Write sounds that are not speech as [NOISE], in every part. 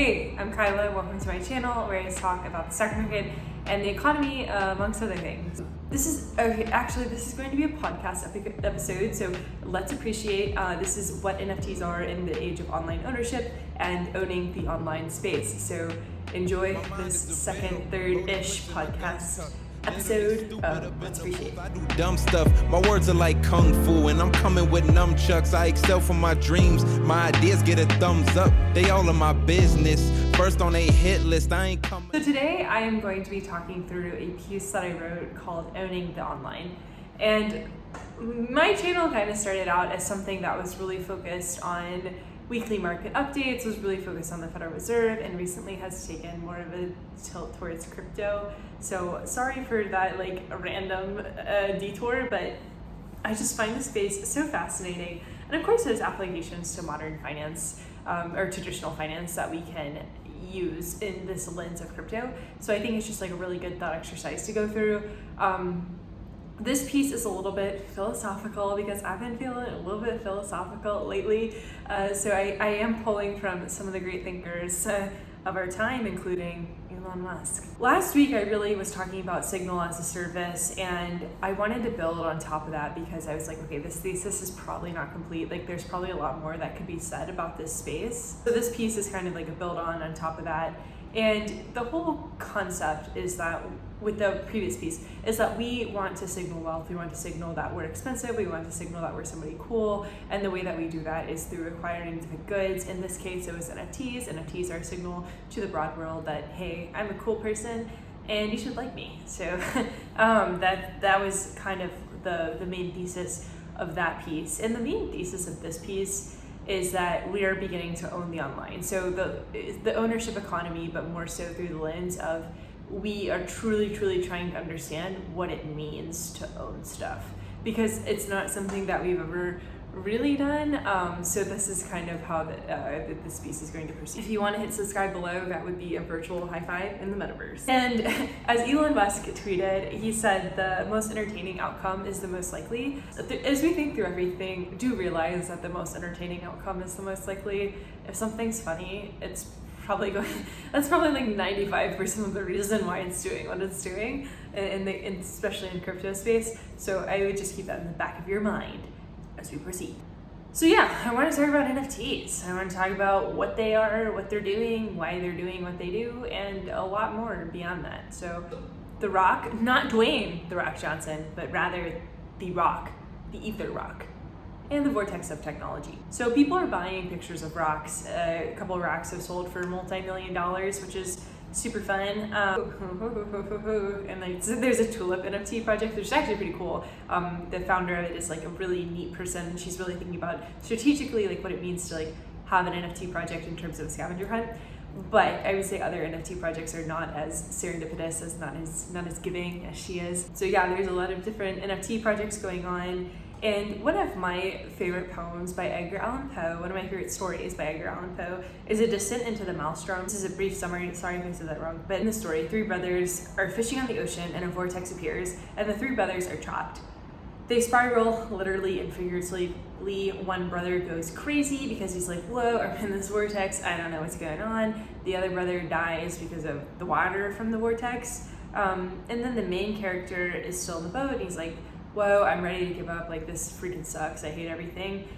Hey, I'm Kyla. Welcome to my channel where I talk about the stock market and the economy, uh, amongst other things. This is okay. Actually, this is going to be a podcast epi- episode, so let's appreciate uh, this is what NFTs are in the age of online ownership and owning the online space. So enjoy this second, third-ish podcast episode. Um, let's appreciate. I do dumb stuff. My words are like kung fu, and I'm coming with nunchucks. I excel for my dreams. My ideas get a thumbs up. They all in my business. First on a hit list. I ain't coming. So today I am going to be talking through a piece that I wrote called Owning the Online. And my channel kind of started out as something that was really focused on weekly market updates, was really focused on the Federal Reserve, and recently has taken more of a tilt towards crypto. So sorry for that like random uh, detour, but I just find the space so fascinating. And of course, there's applications to modern finance um, or traditional finance that we can use in this lens of crypto. So I think it's just like a really good thought exercise to go through. Um, this piece is a little bit philosophical because I've been feeling a little bit philosophical lately. Uh, so I, I am pulling from some of the great thinkers uh, of our time, including Elon Musk. Last week, I really was talking about Signal as a service, and I wanted to build on top of that because I was like, okay, this thesis is probably not complete. Like, there's probably a lot more that could be said about this space. So, this piece is kind of like a build on on top of that. And the whole concept is that with the previous piece is that we want to signal wealth. We want to signal that we're expensive. We want to signal that we're somebody cool. And the way that we do that is through acquiring different goods. In this case, it was NFTs. NFTs are a signal to the broad world that, hey, I'm a cool person and you should like me. So [LAUGHS] um, that, that was kind of the, the main thesis of that piece. And the main thesis of this piece is that we are beginning to own the online. So the the ownership economy, but more so through the lens of we are truly, truly trying to understand what it means to own stuff because it's not something that we've ever really done. Um, so this is kind of how the, uh, this piece is going to proceed. If you want to hit subscribe below, that would be a virtual high five in the metaverse. And [LAUGHS] as Elon Musk tweeted, he said the most entertaining outcome is the most likely. As we think through everything, do realize that the most entertaining outcome is the most likely. If something's funny, it's probably going [LAUGHS] that's probably like 95% of the reason why it's doing what it's doing in the especially in crypto space so i would just keep that in the back of your mind as we proceed so yeah i want to talk about nfts i want to talk about what they are what they're doing why they're doing what they do and a lot more beyond that so the rock not dwayne the rock johnson but rather the rock the ether rock and the vortex of technology. So people are buying pictures of rocks. Uh, a couple of rocks have sold for multi-million dollars, which is super fun. Um, [LAUGHS] and like, so there's a tulip NFT project, which is actually pretty cool. Um, the founder of it is like a really neat person. and She's really thinking about strategically like what it means to like have an NFT project in terms of a scavenger hunt. But I would say other NFT projects are not as serendipitous, as not as not as giving as she is. So yeah, there's a lot of different NFT projects going on and one of my favorite poems by Edgar Allan Poe, one of my favorite stories by Edgar Allan Poe, is A Descent into the Maelstrom. This is a brief summary, sorry if I said that wrong, but in the story, three brothers are fishing on the ocean and a vortex appears, and the three brothers are trapped. They spiral literally and figuratively. One brother goes crazy because he's like, Whoa, I'm in this vortex, I don't know what's going on. The other brother dies because of the water from the vortex. Um, and then the main character is still in the boat, and he's like, whoa, I'm ready to give up, like this freaking sucks, I hate everything.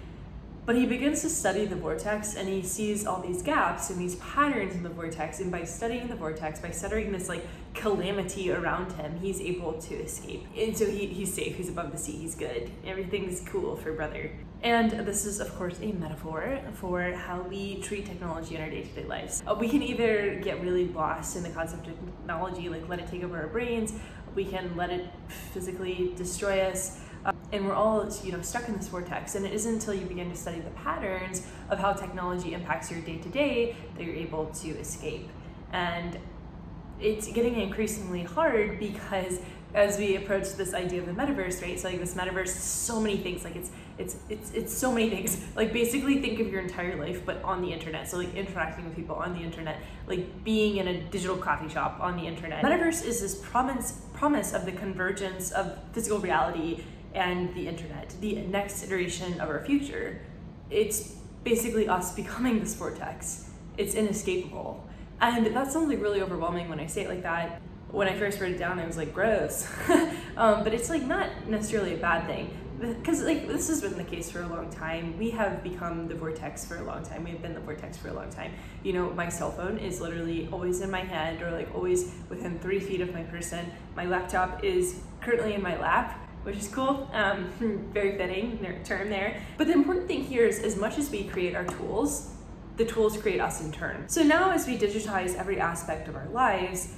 But he begins to study the vortex and he sees all these gaps and these patterns in the vortex. And by studying the vortex, by studying this like calamity around him, he's able to escape. And so he, he's safe, he's above the sea, he's good. Everything's cool for brother. And this is, of course, a metaphor for how we treat technology in our day to day lives. Uh, we can either get really lost in the concept of technology, like let it take over our brains, we can let it physically destroy us. Um, and we're all you know stuck in this vortex and it isn't until you begin to study the patterns of how technology impacts your day to day that you're able to escape and it's getting increasingly hard because as we approach this idea of the metaverse, right? So like this metaverse, so many things. Like it's it's it's it's so many things. [LAUGHS] Like basically think of your entire life, but on the internet. So like interacting with people on the internet, like being in a digital coffee shop on the internet. Metaverse is this promise promise of the convergence of physical reality and the internet, the next iteration of our future. It's basically us [LAUGHS] becoming this vortex it's inescapable. And that sounds like really overwhelming when I say it like that. When I first wrote it down, I was like, gross. [LAUGHS] um, but it's like not necessarily a bad thing because like this has been the case for a long time. We have become the vortex for a long time. We've been the vortex for a long time. You know my cell phone is literally always in my hand or like always within three feet of my person. My laptop is currently in my lap which is cool. Um, [LAUGHS] very fitting term there. But the important thing here is as much as we create our tools the tools create us in turn. So now as we digitize every aspect of our lives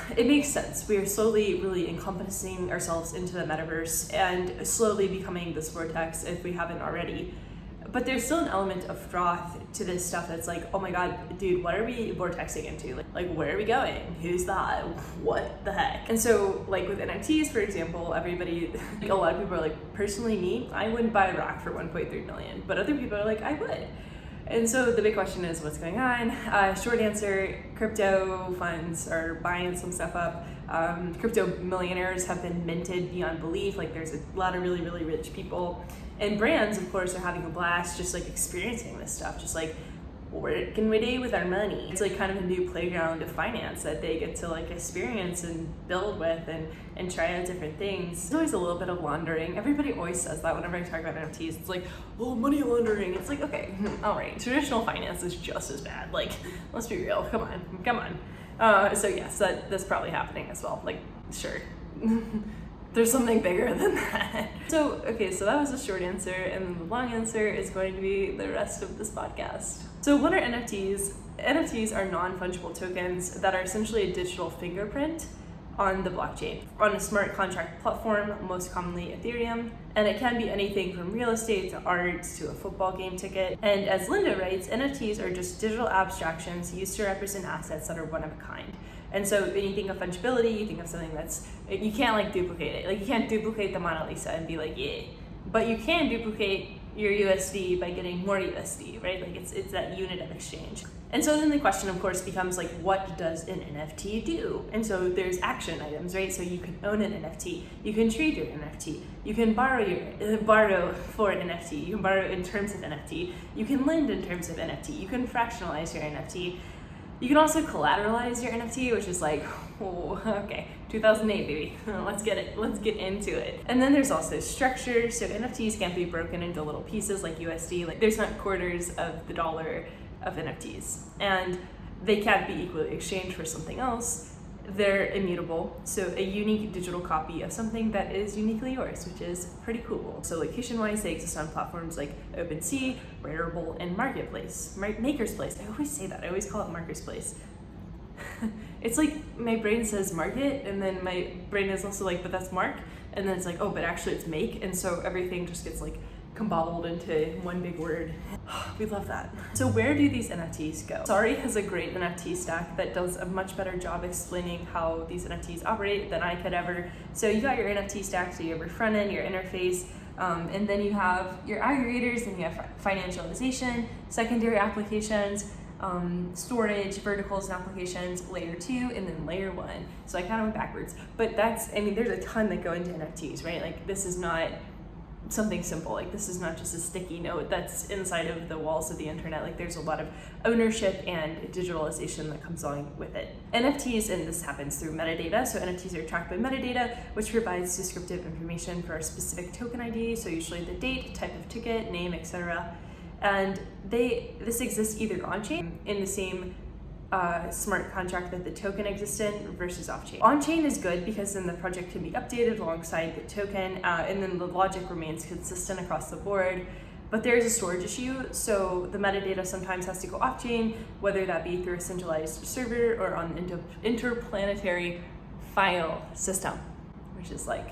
[LAUGHS] it makes sense. We are slowly really encompassing ourselves into the metaverse and slowly becoming this vortex if we haven't already. But there's still an element of froth to this stuff that's like, oh my god, dude, what are we vortexing into? Like, like where are we going? Who's that? What the heck? And so, like with NFTs, for example, everybody, like [LAUGHS] a lot of people are like, personally, me, I wouldn't buy a rock for 1.3 million, but other people are like, I would. And so the big question is what's going on? Uh, short answer crypto funds are buying some stuff up. Um, crypto millionaires have been minted beyond belief. Like there's a lot of really, really rich people. And brands, of course, are having a blast just like experiencing this stuff, just like what can we do with our money? It's like kind of a new playground of finance that they get to like experience and build with and, and try out different things. There's always a little bit of laundering. Everybody always says that whenever I talk about NFTs. It's like, oh, money laundering. It's like, okay, all right, traditional finance is just as bad. Like, let's be real. Come on, come on. Uh, so yes, that, that's probably happening as well. Like, sure. [LAUGHS] there's something bigger than that. [LAUGHS] So, okay, so that was the short answer, and the long answer is going to be the rest of this podcast. So, what are NFTs? NFTs are non fungible tokens that are essentially a digital fingerprint on the blockchain on a smart contract platform, most commonly Ethereum. And it can be anything from real estate to art to a football game ticket. And as Linda writes, NFTs are just digital abstractions used to represent assets that are one of a kind. And so when you think of fungibility, you think of something that's, you can't like duplicate it. Like you can't duplicate the Mona Lisa and be like, yeah. But you can duplicate your USD by getting more USD, right? Like it's it's that unit of exchange. And so then the question, of course, becomes like, what does an NFT do? And so there's action items, right? So you can own an NFT, you can trade your NFT, you can borrow your uh, borrow for an NFT, you can borrow in terms of NFT, you can lend in terms of NFT, you can fractionalize your NFT. You can also collateralize your NFT, which is like, [LAUGHS] oh, okay, 2008, baby. [LAUGHS] Let's get it. Let's get into it. And then there's also structure. So NFTs can't be broken into little pieces like USD. Like there's not quarters of the dollar of NFTs, and they can't be equally exchanged for something else they're immutable. So a unique digital copy of something that is uniquely yours, which is pretty cool. So location wise, they exist on platforms like OpenSea, Rarible, and Marketplace. Maker's Place. I always say that. I always call it Marketplace. Place. [LAUGHS] it's like my brain says market, and then my brain is also like, but that's mark, and then it's like, oh, but actually it's make, and so everything just gets like combobbled into one big word. [SIGHS] we love that. So where do these NFTs go? Sorry has a great NFT stack that does a much better job explaining how these NFTs operate than I could ever. So you got your NFT stack, so you have your front end, your interface, um, and then you have your aggregators, and you have financialization, secondary applications, um, storage, verticals and applications, layer two, and then layer one. So I kind of went backwards. But that's, I mean, there's a ton that go into NFTs, right? Like this is not something simple like this is not just a sticky note that's inside of the walls of the internet like there's a lot of ownership and digitalization that comes along with it. Nfts and this happens through metadata so nfts are tracked by metadata which provides descriptive information for a specific token id so usually the date type of ticket name etc and they this exists either on chain in the same uh, smart contract that the token exists in versus off-chain. On-chain is good because then the project can be updated alongside the token, uh, and then the logic remains consistent across the board. But there is a storage issue, so the metadata sometimes has to go off-chain, whether that be through a centralized server or on inter- interplanetary file system, which is like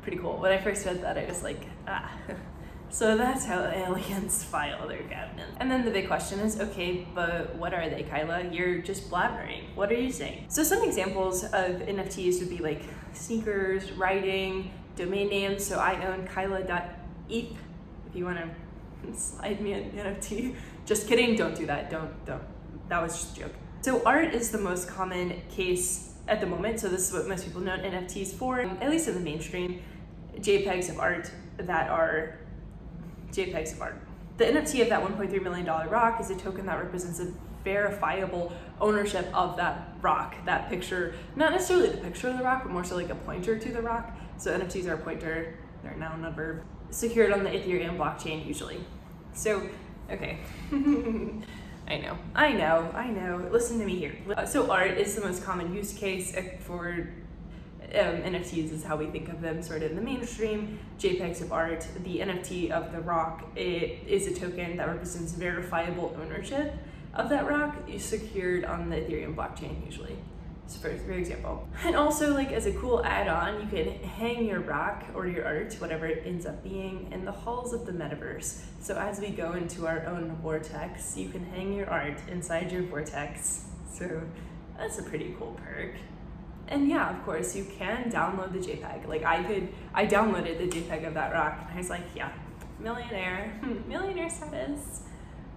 pretty cool. When I first read that, I was like, ah. [LAUGHS] So that's how aliens [LAUGHS] file their cabinets. And then the big question is, okay, but what are they, Kyla? You're just blabbering. What are you saying? So some examples of NFTs would be like sneakers, writing, domain names. So I own Kyla.eth if you want to [LAUGHS] slide me an NFT. Just kidding, don't do that. Don't, don't. That was just a joke. So art is the most common case at the moment. So this is what most people know NFTs for, at least in the mainstream. JPEGs of art that are JPEGs of art. The NFT of that $1.3 million rock is a token that represents a verifiable ownership of that rock, that picture, not necessarily the picture of the rock, but more so like a pointer to the rock. So NFTs are a pointer, they're now not a verb, secured on the Ethereum blockchain usually. So, okay. [LAUGHS] I know, I know, I know. Listen to me here. So, art is the most common use case uh, for um, NFTs is how we think of them sort of in the mainstream. JPEGs of art, the NFT of the rock, it is a token that represents verifiable ownership of that rock is secured on the Ethereum blockchain usually. So for, for example. And also like as a cool add-on, you can hang your rock or your art, whatever it ends up being, in the halls of the metaverse. So as we go into our own vortex, you can hang your art inside your vortex. So that's a pretty cool perk. And yeah, of course, you can download the JPEG. Like I could, I downloaded the JPEG of that rock, and I was like, yeah, millionaire, [LAUGHS] millionaire status.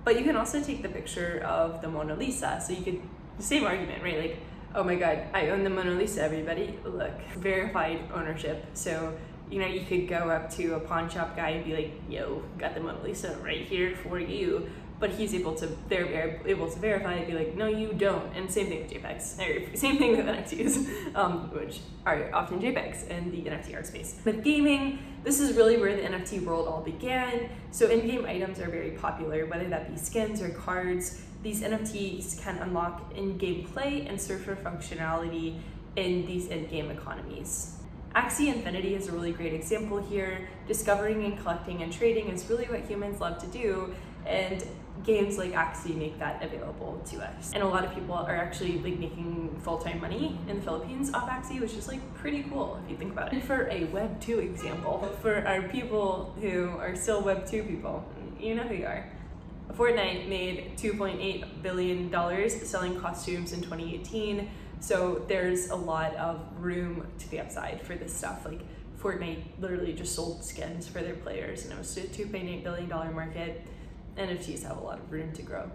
But you can also take the picture of the Mona Lisa. So you could, same argument, right? Like, oh my God, I own the Mona Lisa, everybody. Look, verified ownership. So, you know, you could go up to a pawn shop guy and be like, yo, got the Mona Lisa right here for you but he's able to they're able to verify and be like no you don't. And same thing with jpegs or [LAUGHS] same thing with [LAUGHS] nfts um, which are often jpegs in the nft art space. With gaming this is really where the nft world all began. So in-game items are very popular whether that be skins or cards. These nfts can unlock in-game play and serve for functionality in these in-game economies. Axie Infinity is a really great example here. Discovering and collecting and trading is really what humans love to do, and games like Axie make that available to us. And a lot of people are actually like making full-time money in the Philippines off Axie, which is like pretty cool if you think about it. And for a Web 2 example, for our people who are still Web 2 people, you know who you are. Fortnite made $2.8 billion selling costumes in 2018. So there's a lot of room to the upside for this stuff. Like Fortnite literally just sold skins for their players and it was a $2.8 billion market NFTs have a lot of room to grow.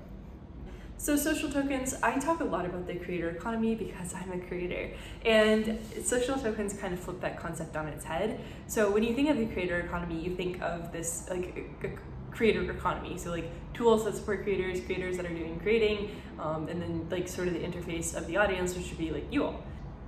So social tokens, I talk a lot about the creator economy because I'm a creator. And social tokens kind of flip that concept on its head. So when you think of the creator economy, you think of this like creator economy. So like tools that support creators, creators that are doing creating, um, and then like sort of the interface of the audience, which would be like you all.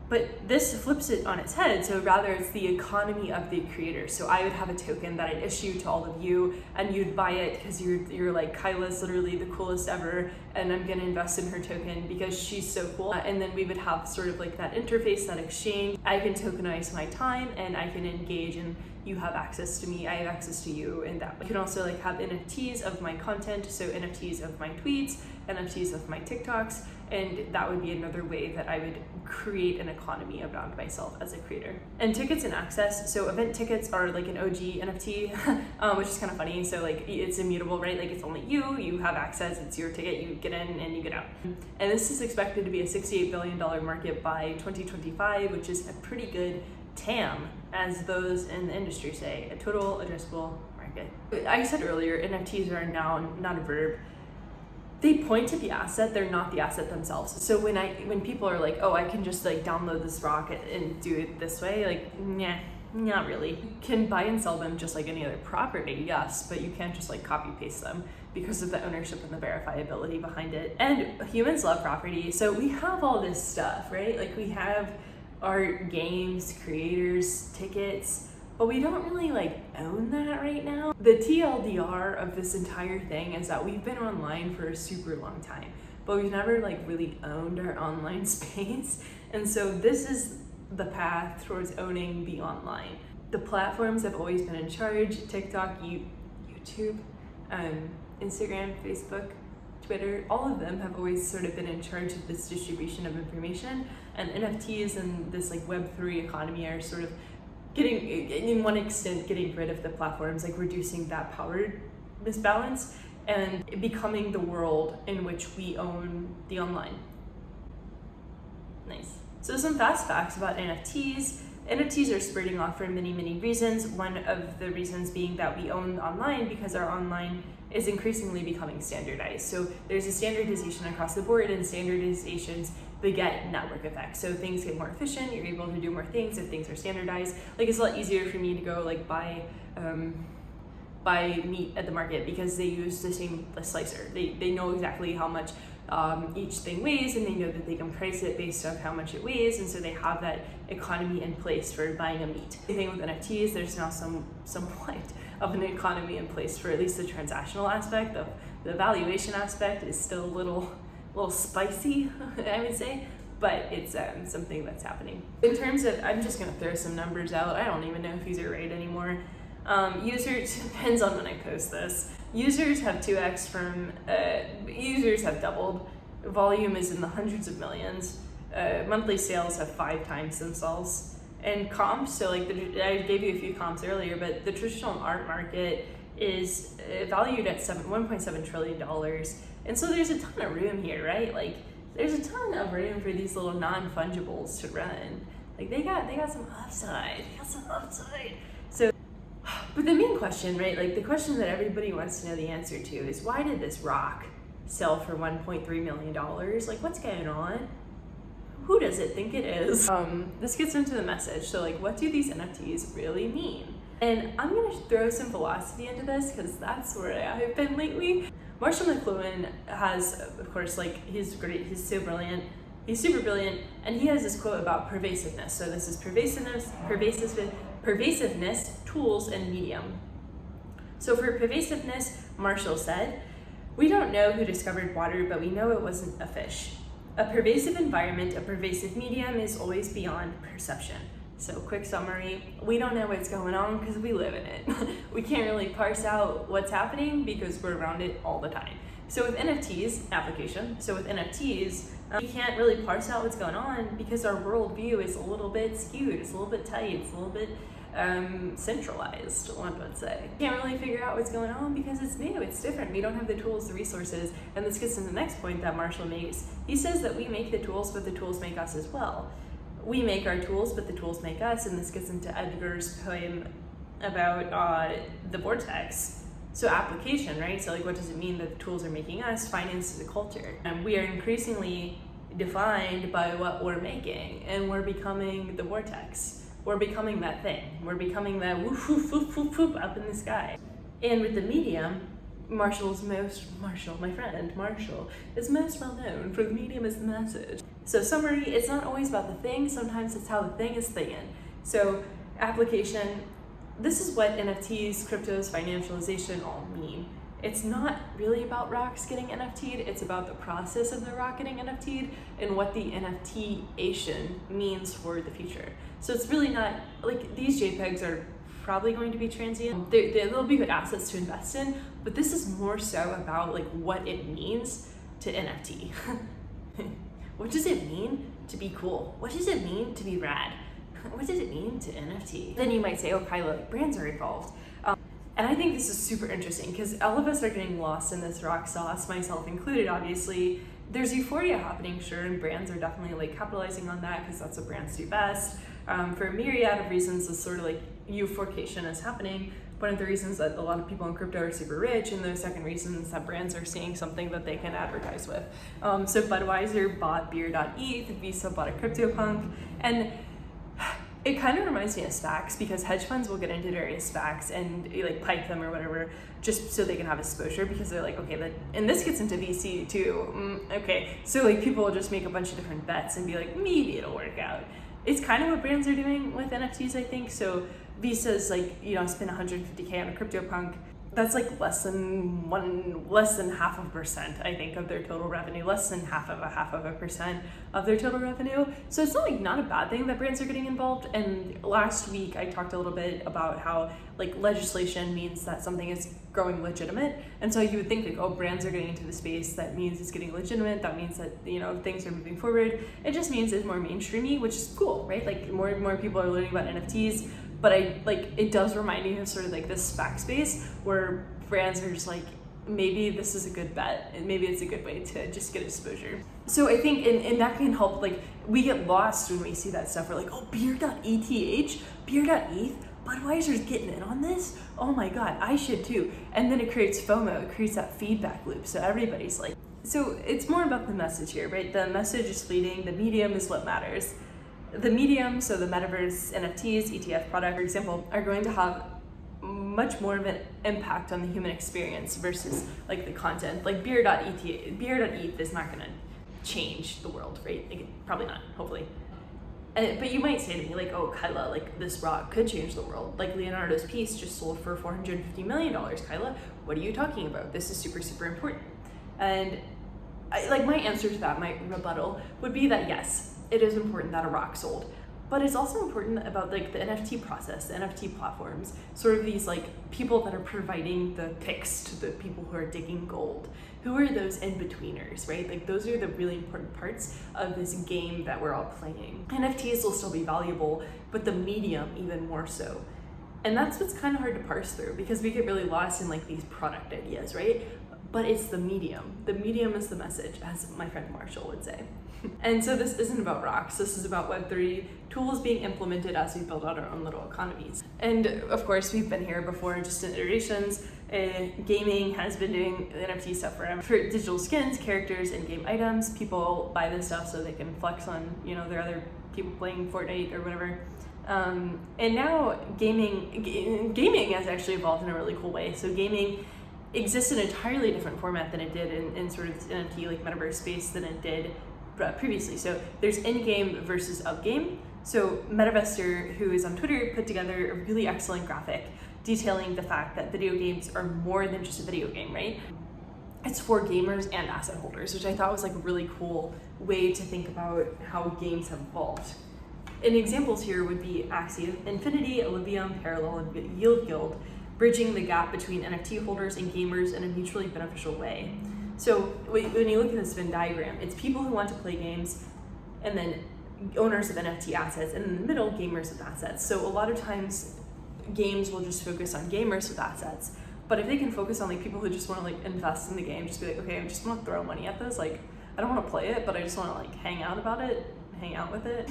But this flips it on its head. So rather, it's the economy of the creator. So I would have a token that I'd issue to all of you, and you'd buy it because you're you're like Kyla's literally the coolest ever, and I'm gonna invest in her token because she's so cool. Uh, and then we would have sort of like that interface, that exchange. I can tokenize my time, and I can engage and you have access to me, I have access to you in that. You can also like have NFTs of my content, so NFTs of my tweets, NFTs of my TikToks, and that would be another way that I would create an economy around myself as a creator. And tickets and access, so event tickets are like an OG NFT, [LAUGHS] um, which is kind of funny. So like it's immutable, right? Like it's only you, you have access, it's your ticket, you get in and you get out. And this is expected to be a $68 billion market by 2025, which is a pretty good TAM, as those in the industry say, a total addressable market. I said earlier, NFTs are now not a verb they point to the asset they're not the asset themselves. So when i when people are like oh i can just like download this rock and do it this way like yeah not really. Can buy and sell them just like any other property yes but you can't just like copy paste them because of the ownership and the verifiability behind it. And humans love property so we have all this stuff right? Like we have art games creators tickets but we don't really like own that right now. The TLDR of this entire thing is that we've been online for a super long time, but we've never like really owned our online [LAUGHS] space. And so this is the path towards owning the online. The platforms have always been in charge TikTok, YouTube, um, Instagram, Facebook, Twitter, all of them have always sort of been in charge of this distribution of information. And NFTs and this like Web3 economy are sort of getting in one extent getting rid of the platforms like reducing that power misbalance and becoming the world in which we own the online. Nice. So some fast facts about nfts nfts are spreading off for many many reasons. One of the reasons being that we own online because our online is increasingly becoming standardized. So there's a standardization across the board and standardizations beget network effects. So things get more efficient, you're able to do more things if things are standardized. Like it's a lot easier for me to go like buy um, buy meat at the market because they use the same slicer. They, they know exactly how much um, each thing weighs and they know that they can price it based on how much it weighs and so they have that economy in place for buying a meat. The thing with NFTs, there's now some somewhat [LAUGHS] of an economy in place for at least the transactional aspect. The, the valuation aspect is still a little, little spicy, [LAUGHS] I would say, but it's um, something that's happening. In terms of, I'm just gonna throw some numbers out. I don't even know if these are right anymore. Um, users [LAUGHS] depends on when I post this. Users have 2x from uh, users have doubled. Volume is in the hundreds of millions. Uh, monthly sales have five times themselves. And comps, so like the, I gave you a few comps earlier, but the traditional art market is uh, valued at seven, 1.7 trillion dollars. And so there's a ton of room here, right? Like there's a ton of room for these little non-fungibles to run. Like they got they got some upside. They got some upside. So but the main question, right, like the question that everybody wants to know the answer to is why did this rock sell for $1.3 million? Like, what's going on? Who does it think it is? Um, this gets into the message. So, like, what do these NFTs really mean? And I'm gonna throw some philosophy into this because that's where I've been lately. Marshall McLuhan has, of course, like, he's great, he's so brilliant he's super brilliant and he has this quote about pervasiveness so this is pervasiveness pervasive pervasiveness, tools, and medium. So for pervasiveness, Marshall said, we don't know who discovered water, but we know it wasn't a fish. A pervasive environment, a pervasive medium is always beyond perception. So, quick summary we don't know what's going on because we live in it. [LAUGHS] we can't really parse out what's happening because we're around it all the time. So, with NFTs, application, so with NFTs, um, we can't really parse out what's going on because our worldview is a little bit skewed, it's a little bit tight, it's a little bit um, centralized, one would say. Can't really figure out what's going on because it's new, it's different. We don't have the tools, the resources, and this gets to the next point that Marshall makes. He says that we make the tools, but the tools make us as well. We make our tools, but the tools make us, and this gets into Edgar's poem about uh, the vortex. So application, right? So like, what does it mean that the tools are making us? Finance is a culture, and we are increasingly defined by what we're making, and we're becoming the vortex we're becoming that thing. We're becoming that woof woof woof woof woof up in the sky. And with the medium, Marshall's most Marshall, my friend Marshall, is most well known for the medium as the message. So summary, it's not always about the thing. Sometimes it's how the thing is thinking. So application. This is what NFTs, cryptos, financialization all mean it's not really about rocks getting NFT'd, it's about the process of the rock getting NFT'd and what the NFTation means for the future. So it's really not like these JPEGs are probably going to be transient. They, they, will be good assets to invest in, but this is more so about like what it means to NFT. [LAUGHS] what does it mean to be cool? What does it mean to be rad? [LAUGHS] What does it mean to NFT? Then you might say, oh, Kyla, brands are involved. And I think this is super interesting because all of us are getting lost in this rock sauce, myself included, obviously. There's euphoria happening, sure, and brands are definitely like capitalizing on that because that's what brands do best. Um, for a myriad of reasons, this sort of like euphorication is happening. One of the reasons that a lot of people in crypto are super rich, and the second reason is that brands are seeing something that they can advertise with. Um, so Budweiser bought Beer.eth, Visa bought a CryptoPunk, and [SIGHS] it kind of reminds me of SPACs because hedge funds will get into various SPACs and like pipe them or whatever just so they can have exposure because they're like, okay, that, and this gets into VC too. Mm, okay, so like people will just make a bunch of different bets and be like, maybe it'll work out. It's kind of what brands are doing with NFTs, I think. So Visa's like, you know, spend 150K on a CryptoPunk that's like less than one less than half of a percent i think of their total revenue less than half of a half of a percent of their total revenue. So it's not like not a bad thing that brands are getting involved and last week i talked a little bit about how like legislation means that something is growing legitimate and so you would think like oh brands are getting into the space that means it's getting legitimate that means that you know things are moving forward. It just means it's more mainstreamy which is cool right? Like more and more people are learning about nfts but I like it does remind me of sort of like this SPAC space where brands are just like maybe this is a good bet and maybe it's a good way to just get exposure. So I think and, and that can help like we get lost when we see that stuff. We're like, oh beer.eth, beer.eth, Budweiser's getting in on this. Oh my god, I should too. And then it creates FOMO, it creates that feedback loop. So everybody's like so it's more about the message here, right? The message is fleeting, the medium is what matters the medium, so the metaverse, NFTs, ETF product, for example, are going to have much more of an impact on the human experience versus like the content. Like beer.eth, beer.eth is not gonna change the world, right? Like, probably not, hopefully. And, but you might say to me like, oh, Kyla, like this rock could change the world. Like Leonardo's piece just sold for 450 million dollars. Kyla, what are you talking about? This is super, super important. And I, like my answer to that, my rebuttal would be that yes, it is important that a rock sold but it's also important about like the NFT process, the NFT platforms, sort of these like people that are providing the picks to the people who are digging gold. Who are those in betweeners, right? Like those are the really important parts of this game that we're all playing. NFTs will still be valuable, but the medium even more so. And that's what's kind of hard to parse through because we get really lost in like these product ideas, right? But it's the medium. The medium is the message, as my friend Marshall would say. [LAUGHS] and so this isn't about rocks. This is about Web3 tools being implemented as we build out our own little economies. And of course, we've been here before, just in iterations. Uh, gaming has been doing NFT stuff for, for digital skins, characters, and game items. People buy this stuff so they can flex on, you know, their other people playing Fortnite or whatever. Um, and now gaming g- gaming has actually evolved in a really cool way. So gaming exists in an entirely different format than it did in, in sort of NFT like metaverse space than it did uh, previously. So there's in-game versus of-game. So Metavester, who is on Twitter, put together a really excellent graphic detailing the fact that video games are more than just a video game, right? It's for gamers and asset holders, which I thought was like a really cool way to think about how games have evolved. And examples here would be Axie Infinity, Illuvium, Parallel, and Yield Guild, bridging the gap between NFT holders and gamers in a mutually beneficial way. So when you look at this Venn diagram, it's people who want to play games and then owners of NFT assets, and in the middle, gamers with assets. So a lot of times, games will just focus on gamers with assets. But if they can focus on like people who just want to like invest in the game, just be like, okay, I just want to throw money at this. Like, I don't want to play it, but I just want to like hang out about it, hang out with it.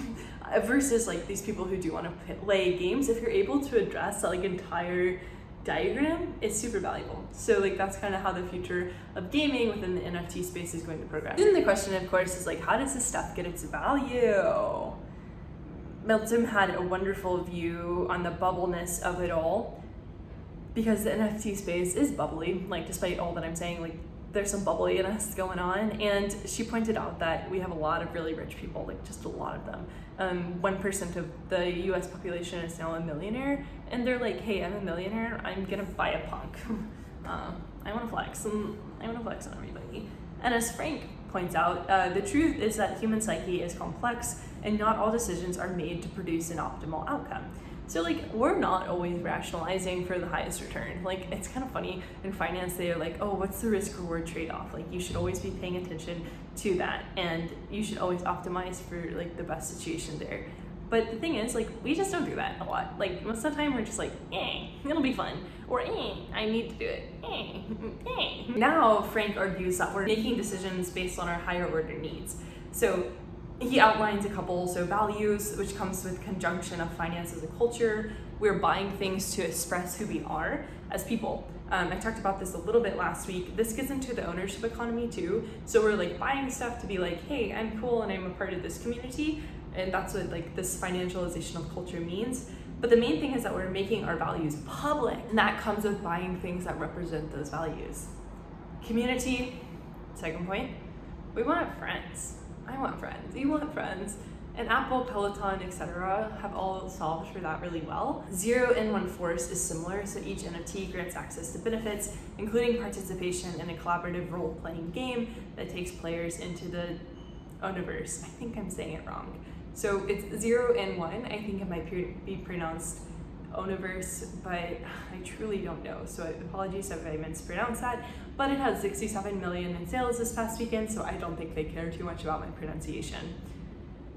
Versus like these people who do want to play games, if you're able to address that like entire diagram is super valuable. So like that's kind of how the future of gaming within the NFT space is going to progress. Then the question of course is like how does this stuff get its value? Meltem had a wonderful view on the bubbleness of it all because the NFT space is bubbly, like despite all that I'm saying, like there's some bubbliness going on. And she pointed out that we have a lot of really rich people, like just a lot of them. Um, 1% of the US population is now a millionaire, and they're like, hey, I'm a millionaire, I'm gonna buy a punk. uh, [LAUGHS] I wanna flex, and I wanna flex on everybody. And as Frank points out, uh, the truth is that human psyche is complex, and not all decisions are made to produce an optimal outcome. So like we're not always rationalizing for the highest return. Like it's kind of funny in finance they're like, "Oh, what's the risk reward trade-off?" Like you should always be paying attention to that and you should always optimize for like the best situation there. But the thing is, like, we just don't do that a lot. Like, most of the time, we're just like, eh, it'll be fun. Or, eh, I need to do it. Eh, eh. Now, Frank argues that we're making decisions based on our higher order needs. So, he outlines a couple so values which comes with conjunction of finance as a culture. We're buying things to express who we are as people. Um, i talked about this a little bit last week. This gets into the ownership economy too. So we're like buying stuff to be like hey i'm cool and i'm a part of this community. And that's what like this financialization of culture means. But the main thing is that we're making our values public and that comes with buying things that represent those values. Community second point we want friends I want friends. You want friends. And Apple, Peloton, etc. have all solved for that really well. Zero in one force is similar, so each NFT grants access to benefits, including participation in a collaborative role playing game that takes players into the Oniverse. I think I'm saying it wrong. So it's zero in one. I think it might be pronounced Oniverse, but I truly don't know. So apologies if I mispronounced that. But it had 67 million in sales this past weekend, so I don't think they care too much about my pronunciation.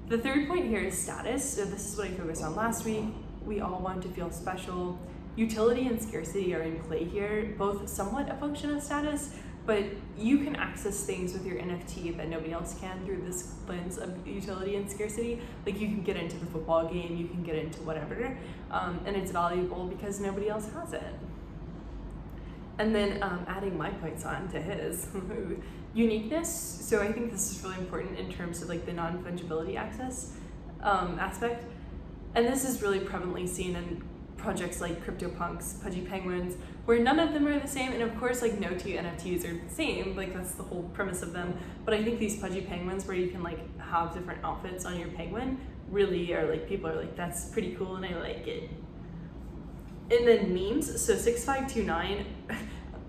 The third point here is status. So this is what I focused on last week. We all want to feel special. Utility and scarcity are in play here, both somewhat a function of status, but you can access things with your NFT that nobody else can through this lens of utility and scarcity. Like you can get into the football game, you can get into whatever, um, and it's valuable because nobody else has it. And then um, adding my points on to his [LAUGHS] uniqueness. So I think this is really important in terms of like the non fungibility access um, aspect, and this is really prevalently seen in projects like CryptoPunks, Pudgy Penguins, where none of them are the same. And of course, like no two NFTs are the same. Like that's the whole premise of them. But I think these Pudgy Penguins, where you can like have different outfits on your penguin, really are like people are like that's pretty cool and I like it. And then memes. So six five two nine. [LAUGHS]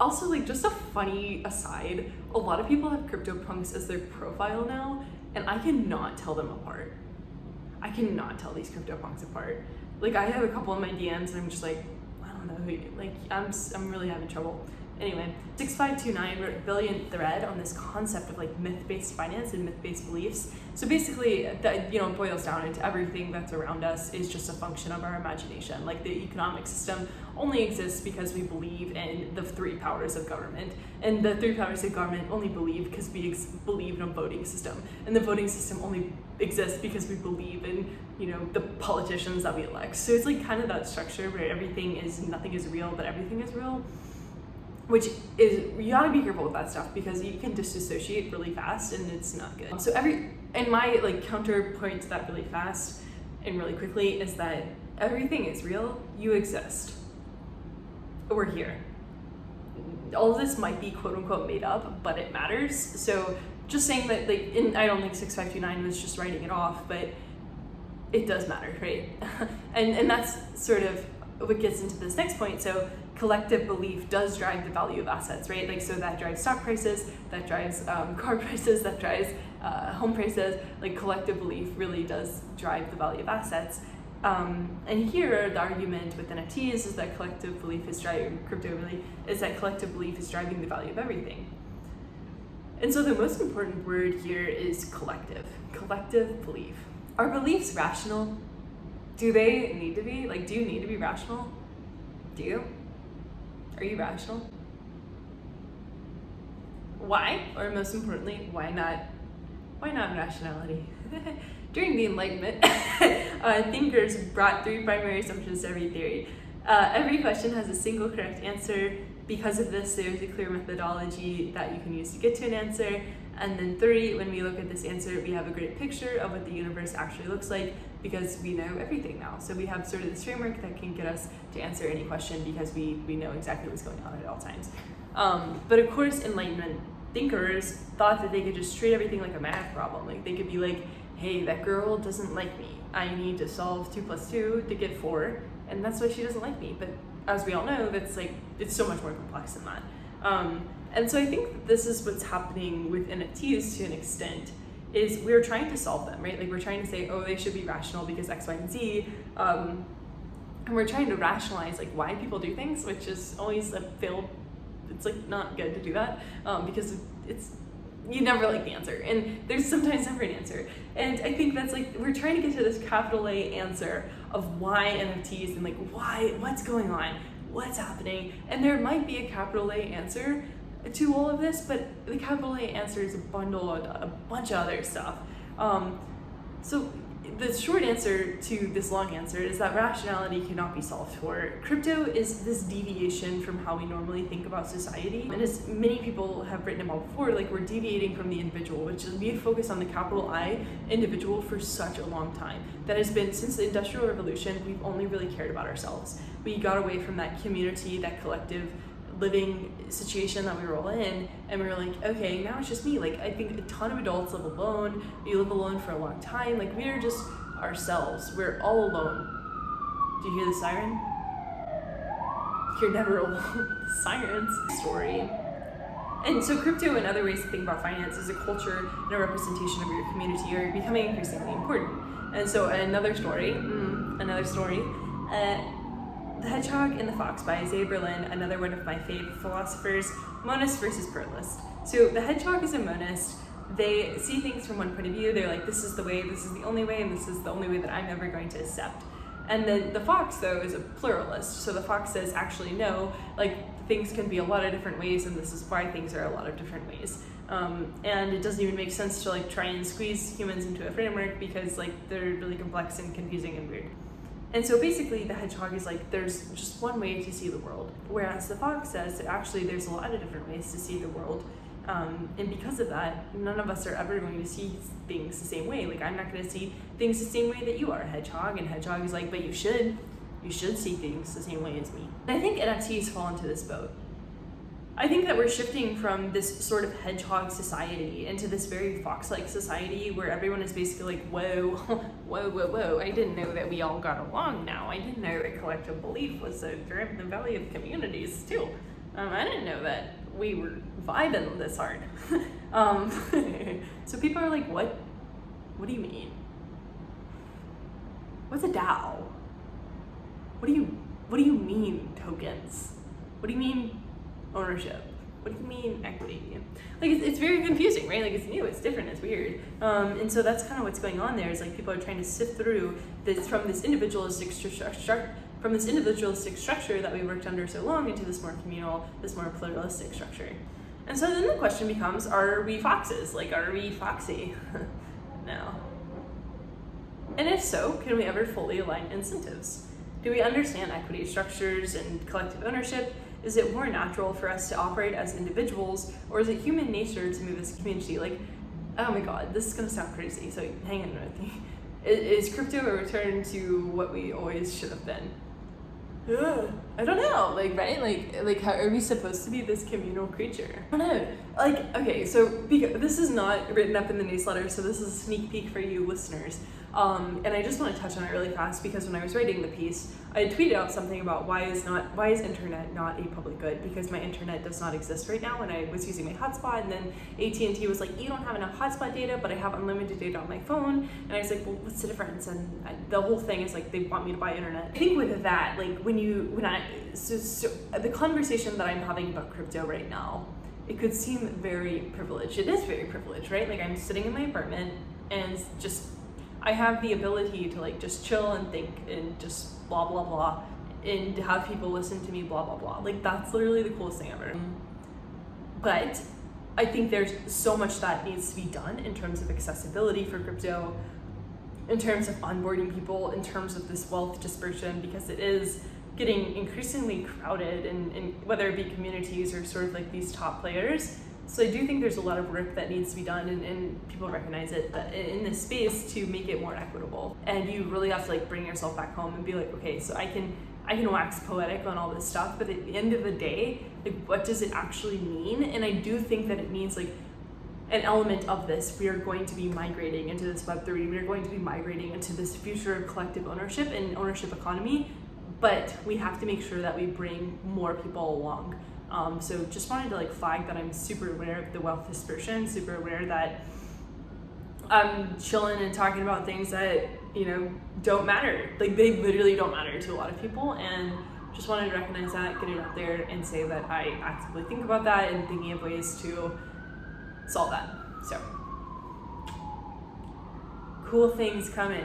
Also, like just a funny aside, a lot of people have CryptoPunks as their profile now, and I cannot tell them apart. I cannot tell these CryptoPunks apart. Like I have a couple in my DMs, and I'm just like, I don't know who. Like I'm, I'm really having trouble. Anyway, 6529 wrote a brilliant thread on this concept of like myth-based finance and myth-based beliefs. So basically, that you know boils down into everything that's around us is just a function of our imagination. Like the economic system only exists because we believe in the three powers of government, and the three powers of government only believe because we ex- believe in a voting system, and the voting system only exists because we believe in you know the politicians that we elect. So it's like kind of that structure where everything is nothing is real, but everything is real which is you gotta be careful with that stuff because you can disassociate really fast and it's not good. So every and my like counterpoint to that really fast and really quickly is that everything is real. You exist. We're here. All of this might be quote unquote made up, but it matters. So just saying that like in, I don't think six five two nine was just writing it off, but it does matter, right? [LAUGHS] and and that's sort of what gets into this next point. So collective belief does drive the value of assets, right? Like so that drives stock prices, that drives um, car [LAUGHS] prices, that drives uh, home prices. Like collective belief really does drive the value of assets. Um, and here the argument with NFTs is that collective belief is driving crypto really is that collective belief is driving the value of everything. And so the most important word here is collective. Collective belief. Are beliefs rational? Do they need to be? Like, do you need to be rational? Do you? Are you rational? Why? Or most importantly, why not? Why not rationality? [LAUGHS] During the Enlightenment, [LAUGHS] uh, thinkers brought three primary assumptions to every theory. Uh, every question has a single correct answer. Because of this, there's a clear methodology that you can use to get to an answer. And then three, when we look at this answer, we have a great picture of what the universe actually looks like because we know everything now. So we have sort of this framework that can get us to answer any question because we, we know exactly what's going on at all times. Um, but of course, Enlightenment thinkers thought that they could just treat everything like a math problem. Like they could be like, hey, that girl doesn't like me. I need to solve two plus two to get four, and that's why she doesn't like me. But as we all know, that's like, it's so much more complex than that. Um, and so I think this is what's happening with NFTs to an extent is we're trying to solve them, right? Like we're trying to say, oh, they should be rational because X, Y, and Z. Um, and we're trying to rationalize like why people do things, which is always a failed. It's like not good to do that um, because it's you never like the answer, and there's sometimes never an answer. And I think that's like we're trying to get to this capital A answer of why NFTs and like why what's going on, what's happening, and there might be a capital A answer to all of this, but the capital A answer is a bundle of a bunch of other stuff. Um, so the short answer to this long answer is that rationality cannot be solved for. Crypto is this deviation from how we normally think about society. And as many people have written about before, like we're deviating from the individual, which is we have focused on the capital I individual for such a long time. That has been since the Industrial Revolution, we've only really cared about ourselves. We got away from that community, that collective living situation that we were all in and we were like okay now it's just me. Like i think a ton of adults live alone. You live alone for a long time. Like we're just ourselves. We're all alone. Do you hear the siren? You're never alone. [LAUGHS] Sirens story. And so crypto and other ways to think about finance is a culture and a representation of your community are becoming increasingly important. And so another story mm, another story uh, the Hedgehog and the Fox by Isaiah Berlin, another one of my favorite philosophers, monist versus pluralist. So the hedgehog is a monist. They see things from one point of view. They're like, this is the way, this is the only way, and this is the only way that I'm ever going to accept. And then the fox, though, is a pluralist. So the fox says, actually, no, like things can be a lot of different ways, and this is why things are a lot of different ways. Um, and it doesn't even make sense to like try and squeeze humans into a framework because like they're really complex and confusing and weird. And so basically, the hedgehog is like, there's just one way to see the world. Whereas the fox says that actually there's a lot of different ways to see the world. Um, and because of that, none of us are ever going to see things the same way. Like, I'm not going to see things the same way that you are, hedgehog. And hedgehog is like, but you should. You should see things the same way as me. And I think NFTs fall into this boat. I think that we're shifting from this sort of hedgehog society into this very fox like society where everyone is basically like, whoa, [LAUGHS] whoa, whoa, whoa. I didn't know that we all got along now. I didn't know that collective belief was so drip in the valley of communities, too. Um, I didn't know that we were vibing this hard. [LAUGHS] um, [LAUGHS] so people are like, what? What do you mean? What's a DAO? What do you What do you mean tokens? What do you mean ownership? What do you mean equity? Like it's, it's very confusing, right? Like it's new, it's different, it's weird, um, and so that's kind of what's going on there. Is like people are trying to sift through this from this individualistic structure, from this individualistic structure that we worked under so long into this more communal, this more pluralistic structure. And so then the question becomes: Are we foxes? Like, are we foxy? [LAUGHS] no. And if so, can we ever fully align incentives? Do we understand equity structures and collective ownership? Is it more natural for us to operate as individuals, or is it human nature to move as a community? Like, oh my god, this is gonna sound crazy, so hang in with me. Is crypto a return to what we always should have been? I don't know, like right, like like how are we supposed to be this communal creature? I don't know. Like okay, so because this is not written up in the newsletter, so this is a sneak peek for you listeners. Um, and I just want to touch on it really fast because when I was writing the piece, I tweeted out something about why is not why is internet not a public good because my internet does not exist right now and I was using my hotspot and then AT&T was like you don't have enough hotspot data but I have unlimited data on my phone and I was like well what's the difference and I, the whole thing is like they want me to buy internet. I think with that like when you when I so, so the conversation that I'm having about crypto right now it could seem very privileged. It is very privileged, right? Like I'm sitting in my apartment and just I have the ability to like just chill and think and just blah blah blah and have people listen to me blah blah blah. Like that's literally the coolest thing ever. But I think there's so much that needs to be done in terms of accessibility for crypto, in terms of onboarding people, in terms of this wealth dispersion, because it is getting increasingly crowded and, and whether it be communities or sort of like these top players so I do think there's a lot of work that needs to be done, and, and people recognize it uh, that in this space to make it more equitable. And you really have to like bring yourself back home and be like, okay, so I can I can wax poetic on all this stuff, but at the end of the day, like what does it actually mean? And I do think that it means like an element of this. We are going to be migrating into this Web three. We are going to be migrating into this future of collective ownership and ownership economy. But we have to make sure that we bring more people along um, so just wanted to like flag that I'm super aware of the wealth dispersion, super aware that I'm chilling and talking about things that you know don't matter. Like they literally don't matter to a lot of people, and just wanted to recognize that, get it out there, and say that I actively think about that and thinking of ways to solve that. So cool things coming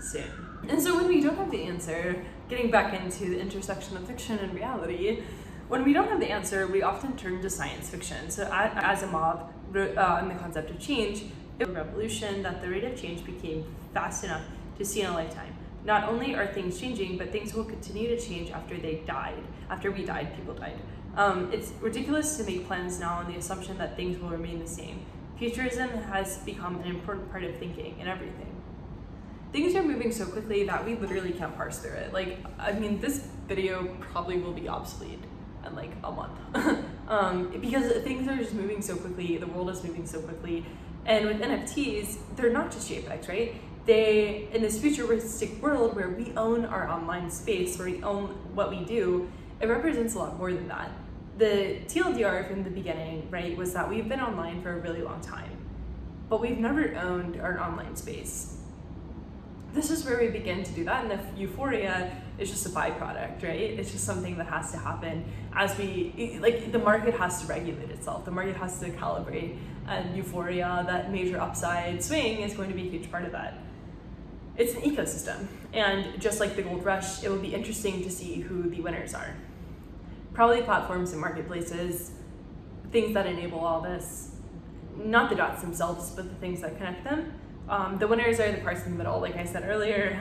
soon. And so when we don't have the answer, getting back into the intersection of fiction and reality when we don't have the answer, we often turn to science fiction. So Asimov wrote uh, on the concept of change, a revolution that the rate of change became fast enough to see in a lifetime. Not only are things changing, but things will continue to change after they died. After we died, people died. Um, it's ridiculous to make plans now on the assumption that things will remain the same. Futurism has become an important part of thinking and everything. Things are moving so quickly that we literally can't parse through it. Like, I mean, this video probably will be obsolete in like a month. [LAUGHS] Um, because things are just moving so quickly the world is moving so quickly. And with nfts they're not just jpegs right? They in this futuristic world where we own our online space where we own what we do it represents a lot more than that. The tldr from the beginning right was that we've been online for a really long time but we've never owned our online space. This is where we begin to do that and the euphoria is just a byproduct right? It's just something that has to happen as we like the market has to regulate itself. The market has to calibrate and euphoria that major upside swing is going to be a huge part of that. It's an ecosystem and just like the gold rush it will be interesting to see who the winners are. Probably platforms and marketplaces things that enable all this not the dots themselves but the things that connect them. Um, the winners are the parts in the middle, like I said earlier.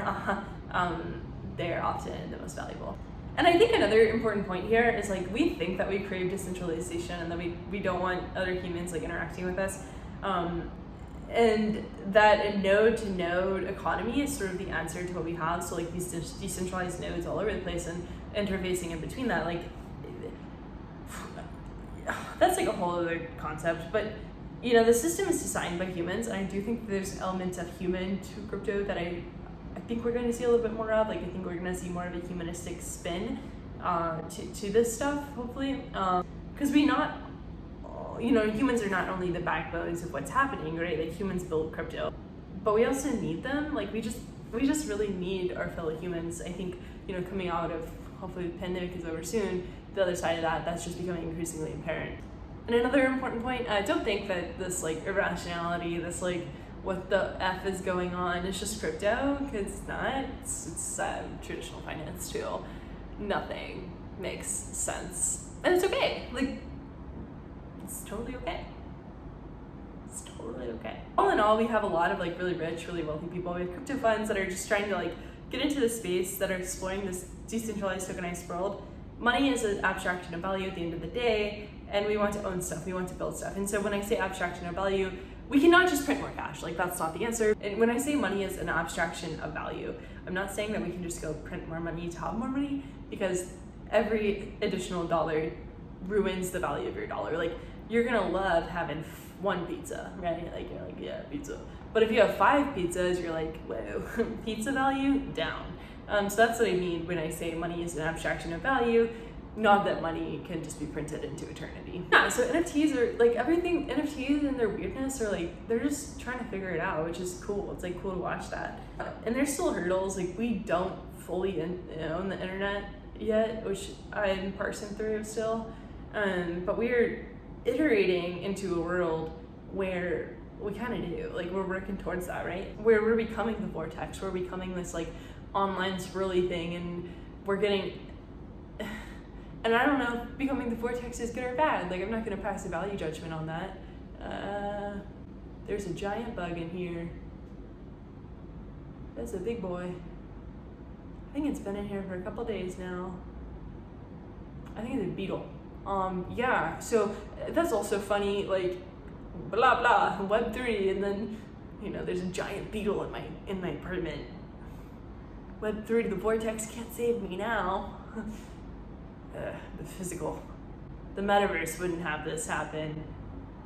[LAUGHS] um, they're often the most valuable. And I think another important point here is like we think that we crave decentralization and that we, we don't want other humans like interacting with us. Um, and that a node to node economy is sort of the answer to what we have. So like these decentralized nodes all over the place and interfacing in between that, like [SIGHS] that's like a whole other concept. But you know, the system is designed by humans, and I do think there's elements of human to crypto that I I think we're going to see a little bit more of. Like I think we're going to see more of a humanistic spin uh, to to this stuff, hopefully, because um, we not you know, humans are not only the backbones of what's happening, right? Like humans build crypto, but we also need them. Like we just we just really need our fellow humans. I think you know, coming out of hopefully the pandemic is over soon. The other side of that, that's just becoming increasingly apparent. And another important point, I don't think that this like irrationality, this like what the f is going on It's just crypto because it's not. It's, it's um, traditional finance too. Nothing makes sense, and it's okay. Like it's totally okay. It's totally okay. All in all, we have a lot of like really rich, really wealthy people. We have crypto funds that are just trying to like get into the space that are exploring this decentralized tokenized world. Money is an abstraction of value at the end of the day, and we want to own stuff. We want to build stuff. And so when I say abstraction of value, we cannot just print more cash. Like that's not the answer. And when I say money is an abstraction of value, I'm not saying that we can just go print more money to have more money because every additional dollar ruins the value of your dollar. Like you're gonna love having one pizza, right? Like you're like, yeah, pizza. But if you have five pizzas, you're like, whoa, [LAUGHS] pizza value down. Um, so that's what I mean when I say money is an abstraction of value. Not that money can just be printed into eternity. Yeah, so NFTs are like everything, NFTs and their weirdness are like, they're just trying to figure it out, which is cool. It's like cool to watch that. And there's still hurdles. Like, we don't fully in, own the internet yet, which I'm parsing through still. Um, but we're iterating into a world where we kind of do like we're working towards that right where we're becoming the vortex we're becoming this like online swirly thing and we're getting and i don't know if becoming the vortex is good or bad. Like i'm not going to pass a value judgment on that. Uh, there's a giant bug in here. That's a big boy. I think it's been in here for a couple days now. I think it's a beetle. Um, yeah, so that's also funny, like blah blah Web three, and then you know there's a giant beetle in my in my apartment. Web three, the vortex can't save me now. [LAUGHS] uh, the physical, the metaverse wouldn't have this happen.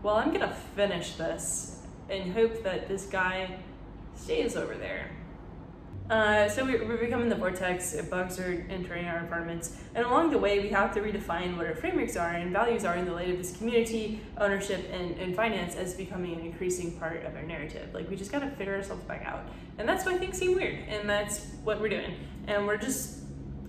Well, I'm gonna finish this and hope that this guy stays over there. Uh, so we're, we're, becoming the vortex. Bugs are entering our apartments, and along the way, we have to redefine what our frameworks are and values are in the light of this community, ownership, and, and finance as becoming an increasing part of our narrative. Like we just gotta figure ourselves back out, and that's why things seem weird, and that's what we're doing, and we're just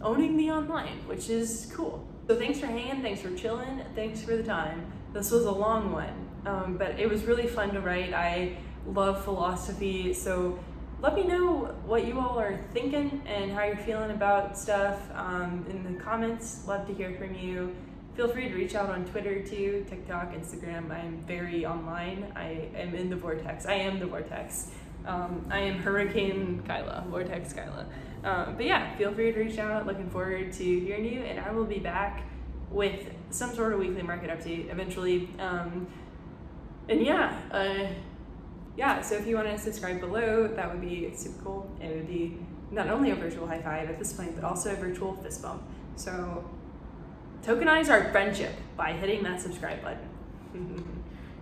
owning the online, which is cool. So thanks for hanging, thanks for chilling, thanks for the time. This was a long one, um, but it was really fun to write. I love philosophy, so let me know what you all are thinking and how you're feeling about stuff um, in the comments. Love to hear from you. Feel free to reach out on Twitter too, TikTok, Instagram. I'm very online. I am in the vortex. I am the vortex. Um, I am Hurricane Kyla, Vortex Kyla. Um, but yeah, feel free to reach out. Looking forward to hearing you, and I will be back with some sort of weekly market update eventually. Um, and yeah, uh, yeah, so if you want to subscribe below, that would be super cool. It would be not only a virtual high five at this point, but also a virtual fist bump. So tokenize our friendship by hitting that subscribe button. [LAUGHS]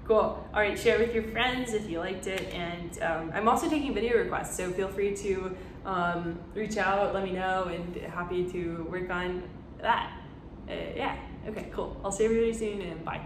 cool. All right, share with your friends if you liked it. And um, I'm also taking video requests, so feel free to um, reach out, let me know, and happy to work on that. Uh, yeah, okay, cool. I'll see everybody soon and bye.